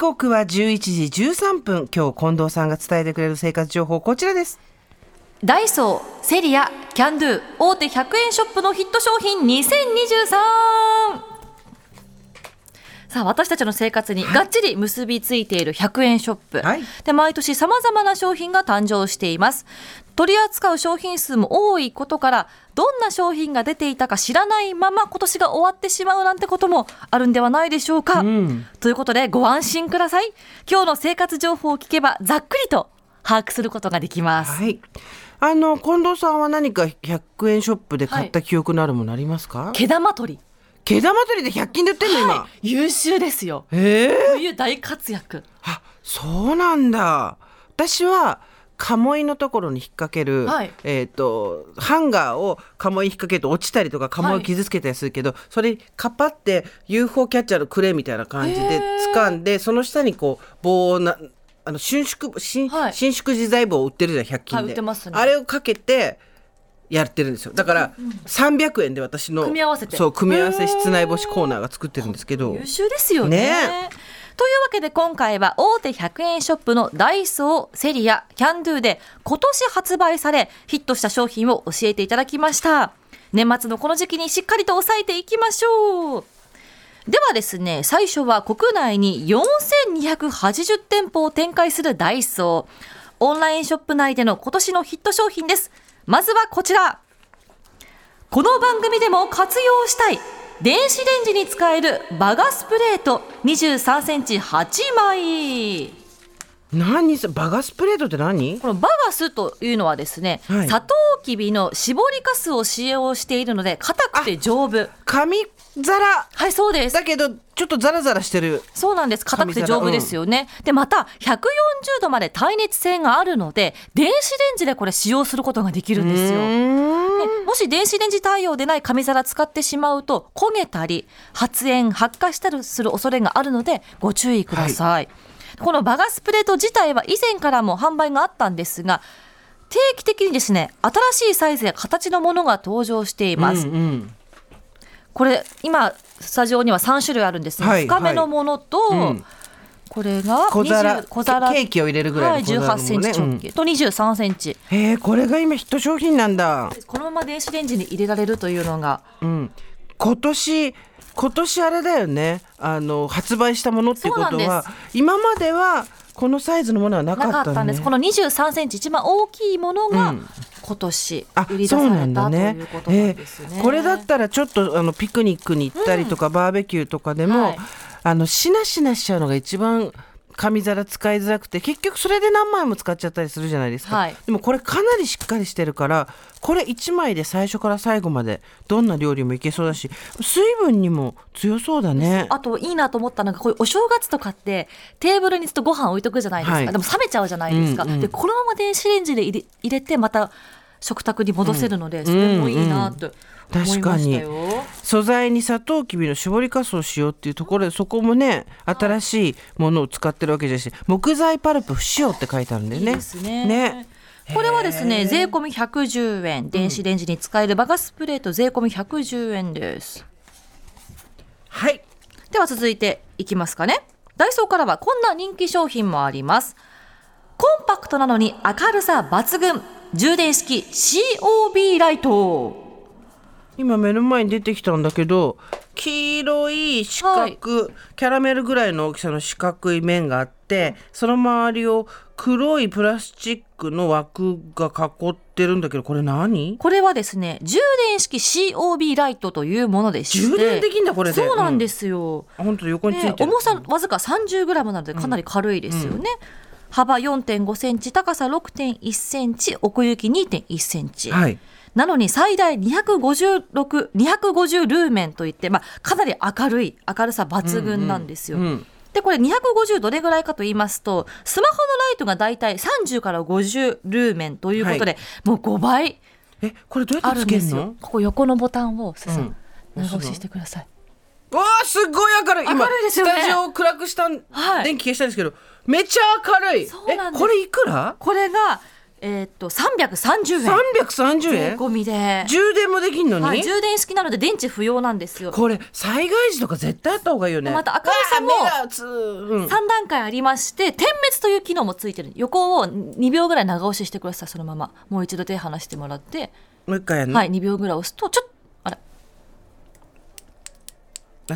刻は11時13分今日近藤さんが伝えてくれる生活情報こちらですダイソー、セリア、キャンドゥ、大手100円ショップのヒット商品 2023! さあ私たちの生活にがっちり結びついている100円ショップ、はい。で毎年さまざまな商品が誕生しています。取り扱う商品数も多いことからどんな商品が出ていたか知らないまま今年が終わってしまうなんてこともあるんではないでしょうか、ん。ということでご安心ください。今日の生活情報を聞けばざっくりと把握することができます。はい。あの近藤さんは何か100円ショップで買った記憶のあるものありますか、毛玉取り毛玉取りで100均で売ってんの今、優秀ですよ。ええ冬大活躍。あそうなんだ。私は鴨居のところに引っ掛ける、はい。えっ、とハンガーを鴨居引っ掛けると落ちたりとか鴨居傷つけたりするけど、それカパって UFO キャッチャーのクレーみたいな感じで掴んでその下にこう棒をなあの伸縮伸、はい。伸縮自在棒を売ってるじゃん100均で、はい売ってますね。あれをかけてやってるんですよだから300円で私の組み合わせてそう組み合わせ室内干しコーナーが作ってるんですけど優秀ですよねねというわけで今回は大手100円ショップのダイソー、セリア、キャンドゥで今年発売されヒットした商品を教えていただきました。年末のこの時期にしっかりと抑えていきましょう。ではですね、最初は国内に4280店舗を展開するダイソー。オンラインショップ内での今年のヒット商品です。まずはこちら。この番組でも活用したい電子レンジに使えるバガスプレート23センチ8枚何そバガスプレートって何？このバガスというのはですね、はい。サトウキビの絞りかすを使用しているので硬くて丈夫。紙皿。はいそうです。だけどちょっとザラザラしてる。そうなんです。硬くて丈夫ですよね、でまた140度まで耐熱性があるので電子レンジでこれ使用することができるんですよ。もし電子レンジ対応でない紙皿使ってしまうと焦げたり発煙発火したりする恐れがあるのでご注意ください、このバガスプレート自体は以前からも販売があったんですが定期的にですね新しいサイズや形のものが登場しています、うんうん。これ今スタジオには3種類あるんですが、はい深めのものと、うん。これが小皿20小皿。ケーキを入れるぐらいの小皿もね。18センチ直径。と23センチ、へえこれが今ヒット商品なんだ、このまま電子レンジに入れられるというのが。うん、今年今年あれだよね。あの発売したものってことそうなんはで今まではこのサイズのものはなかなったね。かったんです。この23センチ一番大きいものがうん。今年あ売り出されたとんだねいうことなんですね。えーこれだったらちょっとあのピクニックに行ったりとか、バーベキューとかでも、はい。あのしなしなしちゃうのが一番紙皿使いづらくて結局それで何枚も使っちゃったりするじゃないですか、はい。でもこれかなりしっかりしてるからこれ1枚で最初から最後までどんな料理もいけそうだし水分にも強そうだね。あといいなと思ったのがこういうお正月とかってテーブルにずっとご飯置いとくじゃないですか、はい。でも冷めちゃうじゃないですか、うんうん。でこのまま電子レンジで入れ入れてまた食卓に戻せるので、それもいいなと思い確かにましたよ。素材にサトウキビの絞りかすを使用っていうところでそこもね新しいものを使ってるわけじゃし木材パルプ不使用って書いてあるんだよね。いいですね。ね。これはですね税込み110円電子レンジに使えるバガスプレート税込み110円です。はい。では続いていきますかね。ダイソーからはこんな人気商品もあります。コンパクトなのに明るさ抜群充電式 COB ライト。今目の前に出てきたんだけど黄色い四角、はい。キャラメルぐらいの大きさの四角い面があってその周りを黒いプラスチックの枠が囲ってるんだけどこれ何？これはですね充電式 COB ライトというものでして。充電できんだこれで。そうなんですよ、あ本当だ。横についてる、ね重さわずか 30g なのでかなり軽いですよね、幅4.5センチ高さ6.1センチ奥行き2.1センチ、はいなのに最大256、250ルーメンといって、まあ、かなり明るい、明るさ抜群なんですよ。うんで、これ250どれぐらいかと言いますと、スマホのライトがだいたい30から50ルーメンということで、もう5倍えこれどうやあってるんですよつけるの。ここ横のボタンを、すさうん長押ししてください。わあすっごい明るい。今明るいですよね。スタジオを暗くしたん、はい。電気消したんですけどめっちゃ明るい。そうなんです。えこれいくら？これが、えーっと330円330税円込みで、充電もできんのに、はい、充電式なので電池不要なんですよ。これ災害時とか絶対あった方がいいよね。また明るさもうわ目がつうん。3段階ありまして点滅という機能もついてる。横を2秒ぐらい長押ししてくださいそのまま。もう一度手離してもらって、もう一回やるの、はい2秒ぐらい押すとちょっと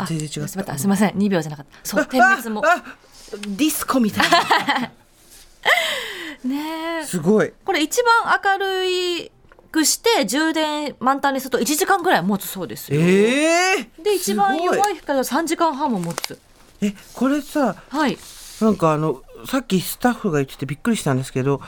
全然違った。すみませんすみません。2秒じゃなかった。そう点滅も。ディスコみたいな。ねえ。すごい。これ一番明るいくして充電満タンにすると1時間ぐらい持つそうですよ。ええで一番弱いい光は3時間半も持つ。えこれさはい。なんかあのさっきスタッフが言っててびっくりしたんですけど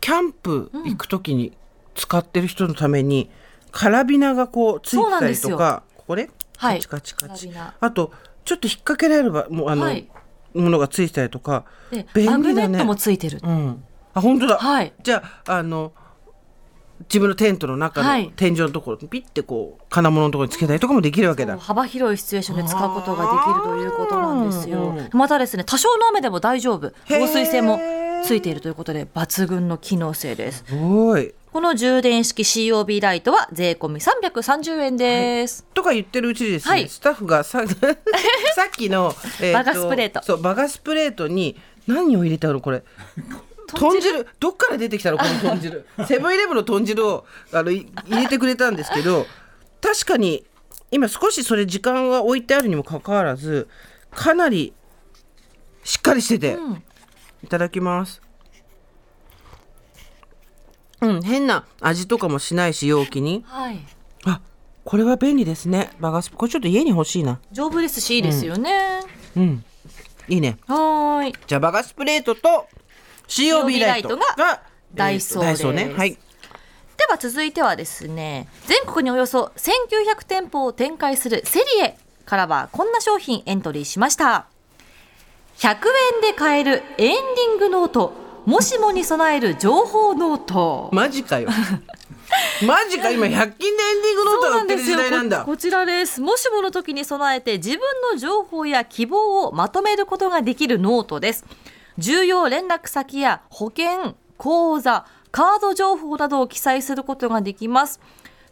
キャンプ行く時に使ってる人のために、カラビナがこうついてたりとかこれ、はい。カチカチカチ。あとちょっと引っ掛けられればもうあの、はい。ものがついてたりとかで便利だね。ネットもついてる、うん。あ本当だ、はい。じゃああの自分のテントの中はい。の天井のところにピッてこう金物のところにつけたりとかもできるわけだ。幅広いシチュエーションで使うことができるということなんですよ。うん。またですね、多少の雨でも大丈夫。防水性もついているということで、抜群の機能性です。すごい。この充電式 COB ライトは税込み330円です。とか言ってるうちにですね、はい。スタッフがさ さっきの、えバガスプレート。そうバガスプレートに何を入れたのこれ？豚汁？どっから出てきたのこの豚汁？セブンイレブンの豚汁をあのい入れてくれたんですけど確かに今少しそれ時間が置いてあるにもかかわらずかなりしっかりしてて、うん。いただきますうん変な味とかもしないし容器に。はい。あこれは便利ですね。バガスこれちょっと家に欲しいな。丈夫です。し、いいですよね。うん。いいね。はーい。じゃあバガスプレートと COB ライト COB ライトががダイソーです。ダイソーね。はい。では続いてはですね全国におよそ1900店舗を展開するセリエからはこんな商品エントリーしました。100円で買えるエンディングノートもしもに備える情報ノート。マジかよ。マジか今100均でエンディングノートが売ってる時代なんだ。ここちらです。もしもの時に備えて自分の情報や希望をまとめることができるノートです。重要連絡先や保険口座カード情報などを記載することができます。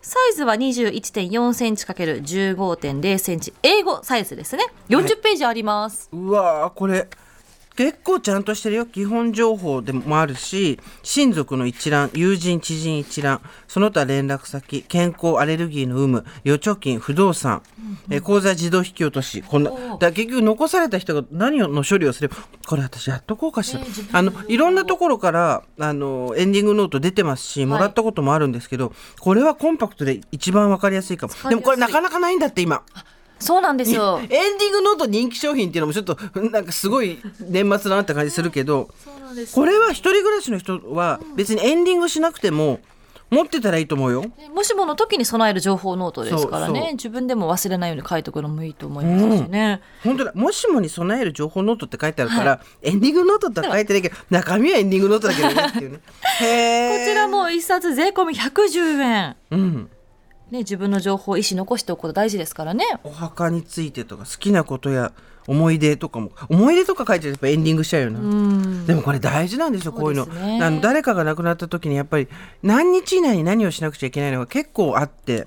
サイズは21.4センチ ×15.0 センチ。英語サイズですね。40ページあります、うわーこれ結構ちゃんとしてるよ。基本情報でもあるし親族の一覧友人知人一覧その他連絡先健康アレルギーの有無預貯金不動産、え口座自動引き落としこんなだ結局残された人が何の処理をすればこれ私やっとこうかしら、あのいろんなところからあのエンディングノート出てますしもらったこともあるんですけど、これはコンパクトで一番わかりやすいかも。でもこれなかなかないんだって今。そうなんですよ。エンディングノート人気商品っていうのもちょっとなんかすごい年末だなって感じするけどこれは一人暮らしの人は別にエンディングしなくても持ってたらいいと思うよ。ねもしもの時に備える情報ノートですからね。自分でも忘れないように書いておくのもいいと思いますしね、本当だ。もしもに備える情報ノートって書いてあるから、エンディングノートって書いてないけど中身はエンディングノートだけどねっていうね。こちらも一冊税込み110円。うんね、自分の情報意思残しておくこと大事ですからね。お墓についてとか好きなことや思い出とかも思い出とか書いてるとやっぱエンディングしちゃうよな。うん。でもこれ大事なんですよこういうのあの誰かが亡くなった時にやっぱり何日以内に何をしなくちゃいけないのが結構あって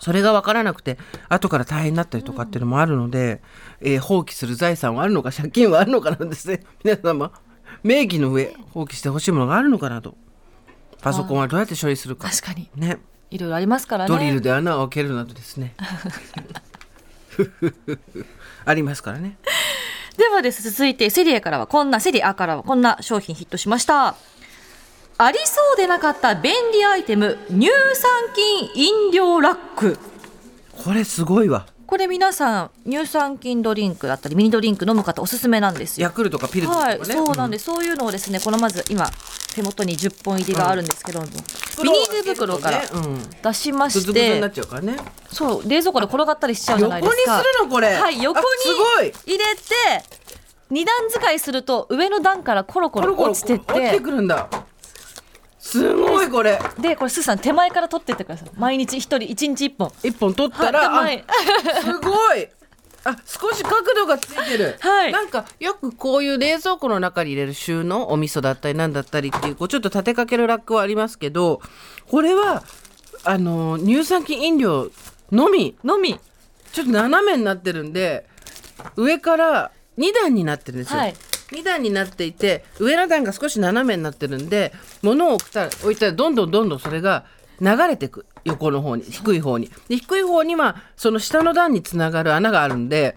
それが分からなくて後から大変になったりとかっていうのもあるので、えー放棄する財産はあるのか借金はあるのかなんですね皆様名義の上放棄してほしいものがあるのかなとパソコンはどうやって処理するか確かに。ねいろいろありますからね。ドリルで穴を開けるなどですね ありますからねではです、続いてセリエからはこんな、セリアからはこんな商品ヒットしました。ありそうでなかった便利アイテム、乳酸菌飲料ラック。これすごいわこれ皆さん、乳酸菌ドリンクだったり、ミニドリンク飲む方おすすめなんですよ。ヤクルトとかピルクルとかね、はい、そうなんです、そういうのをですね、このまず今、手元に10本入りがあるんですけども、ビニール袋からうん。出しましてそう、冷蔵庫で転がったりしちゃうじゃないですか。横にするのこれ。はい、横に入れて、二段使いすると上の段からコロコロ落ちてって、落ちてくるんだ。すごいこれ。で、これスーさん手前から取ってってください。毎日一人一日一本。一本取ったら、はいあすごいあ少し角度がついてる、はい。なんかよくこういう冷蔵庫の中に入れる収納お味噌だったりなんだったりっていうこうちょっと立てかけるラックはありますけどこれはあの乳酸菌飲料のみ。のみ。ちょっと斜めになってるんで上から2段になってるんですよ、はい。2段になっていて上の段が少し斜めになってるんで物を置いたら置いたらどんどんどんどんそれが流れていく横の方に低い方に。で低い方にはその下の段につながる穴があるんで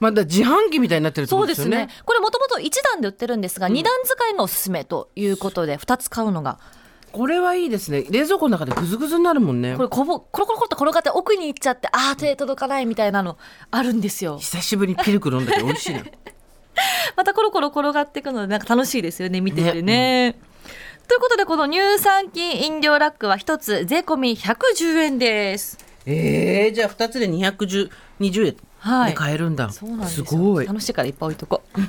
まだ自販機みたいになってるってそうですよね。これもともと1段で売ってるんですが、二2段使いのおすすめということで2つ買うのが。これはいいですね。冷蔵庫の中でグズグズになるもんね。これこぼコロコロコロっと転がって奥に行っちゃってあー手届かないみたいなのあるんですよ。久しぶりにピルク飲んだけど美味しいな。またコロコロ転がっていくのでなんか楽しいですよね。見ててね。ということでこの乳酸菌飲料ラックは一つ税込み110円です。えー、じゃあ2つで210 20円はい。で買えるんだ、そうなんですごい。楽しいからいっぱい置いとこう。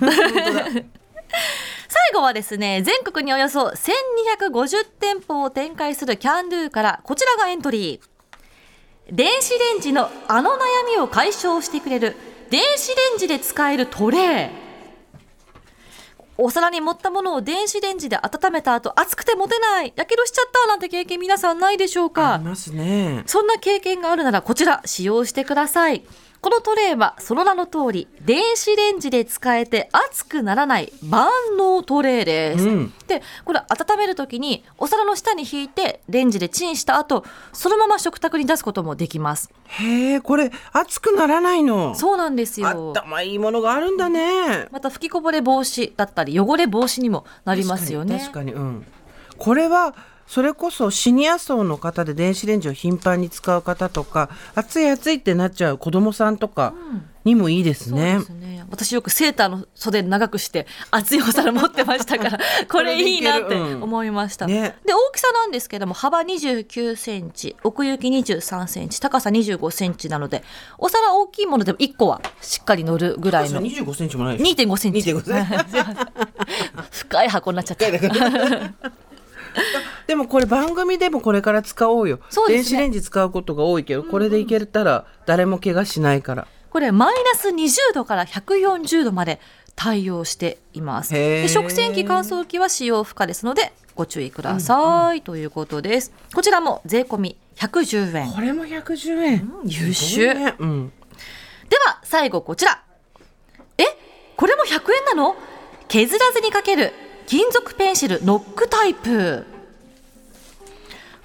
最後はですね全国におよそ1250店舗を展開するキャンドゥからこちらがエントリー。電子レンジのあの悩みを解消してくれる電子レンジで使えるトレーお皿に盛ったものを電子レンジで温めた後熱くて持てない。やけどしちゃったなんて経験皆さんないでしょうか？ありますね。そんな経験があるならこちら使用してください。このトレイはその名の通り電子レンジで使えて熱くならない万能トレイです。うんでこれ温める時にお皿の下に引いてレンジでチンした後そのまま食卓に出すこともできます。へえこれ熱くならないのそうなんですよ。頭いいものがあるんだねまた吹きこぼれ防止だったり汚れ防止にもなりますよね。確かに確かにうんこれはそれこそシニア層の方で電子レンジを頻繁に使う方とか熱い熱いってなっちゃう子供さんとかにもいいですね。で。すね。私よくセーターの袖長くして熱いお皿持ってましたから これいいなって思いました。うんね。で大きさなんですけども幅29センチ奥行き23センチ高さ25センチなのでお皿大きいものでも1個はしっかり乗るぐらいの。二十五センチもないでしょ。2.5センチ。2.5センチ。深い箱になっちゃった。でもこれ番組でもこれから使おうよ。そうですね電子レンジ使うことが多いけど、これでいけたら誰も怪我しないから。これマイナス20度から140度まで対応しています。で食洗機乾燥機は使用不可ですのでご注意ください、ということです。こちらも税込み110円。これも110円。優すごい秀。ねうん。では最後こちら。え？これも100円なの？削らずにかける金属ペンシルノックタイプ。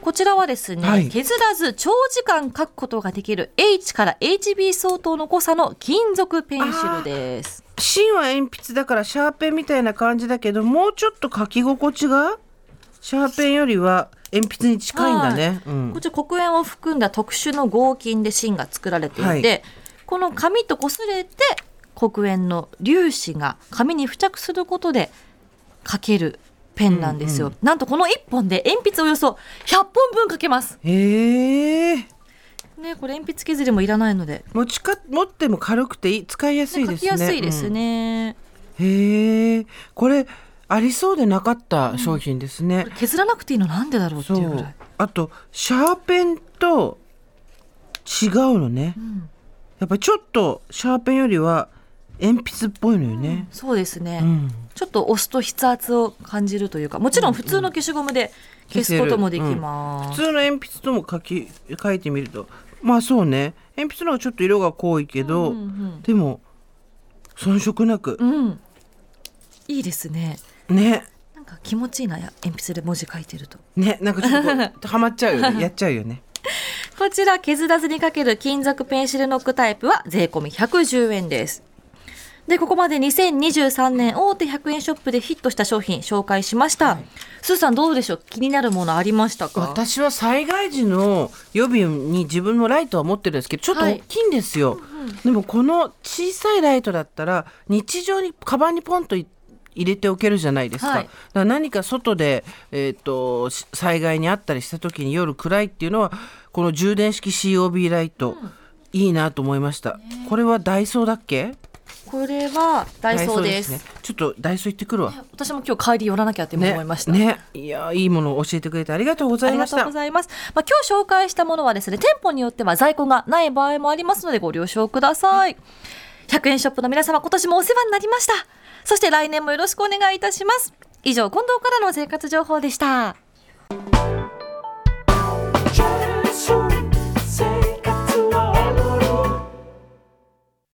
こちらはですね、はい削らず長時間書くことができる H から HB 相当の濃さの金属ペンシルです。芯は鉛筆だからシャーペンみたいな感じだけど、もうちょっと書き心地がシャーペンよりは鉛筆に近いんだね。うんこちら黒鉛を含んだ特殊の合金で芯が作られていて、はいこの紙と擦れて黒鉛の粒子が紙に付着することで書けるペンなんですよ、なんとこの1本で鉛筆およそ100本分書けますへえ。ねこれ鉛筆削りもいらないので、持ちか持っても軽くていい使いやすい書きですね。やすいですね、うん。へえ。これありそうでなかった商品ですね。削らなくていいのなんでだろうっていうぐらい。あとシャーペンと違うのね。んやっぱりちょっとシャーペンよりは鉛筆っぽいのよね。そうですね、うん。ちょっと押すと筆圧を感じるというかもちろん普通の消しゴムで消すこともできます、普通の鉛筆とも書き書いてみると。まあそうね。鉛筆の方がちょっと色が濃いけど、うんうんでも遜色なく、うん、いいですね。ね。なんか気持ちいいなや鉛筆で文字書いてると。ね。なんかちょっとこうはまっちゃうよね。やっちゃうよね。こちら削らずにかける金属ペンシルノックタイプは税込み110円ですでここまで2023年大手100円ショップでヒットした商品紹介しました、スーさんどうでしょう？気になるものありましたか？私は災害時の予備に自分のライトは持ってるんですけどちょっと大きいんですよ、でもこの小さいライトだったら日常にカバンにポンとい入れておけるじゃないですか,、はい。だから何か外で、えー、とし災害にあったりした時に夜暗いっていうのはこの充電式 COB ライト、いいなと思いました。これはダイソーだっけ？これはダイソーですねちょっとダイソー行ってくるわ私も今日帰り寄らなきゃって思いました、ねねいやいいものを教えてくれてありがとうござありがとういましたございます。まあ、今日紹介したものはですね、店舗によっては在庫がない場合もありますのでご了承ください。100円ショップの皆様、今年もお世話になりました。そして来年もよろしくお願いいたします。以上、近藤からの生活情報でした。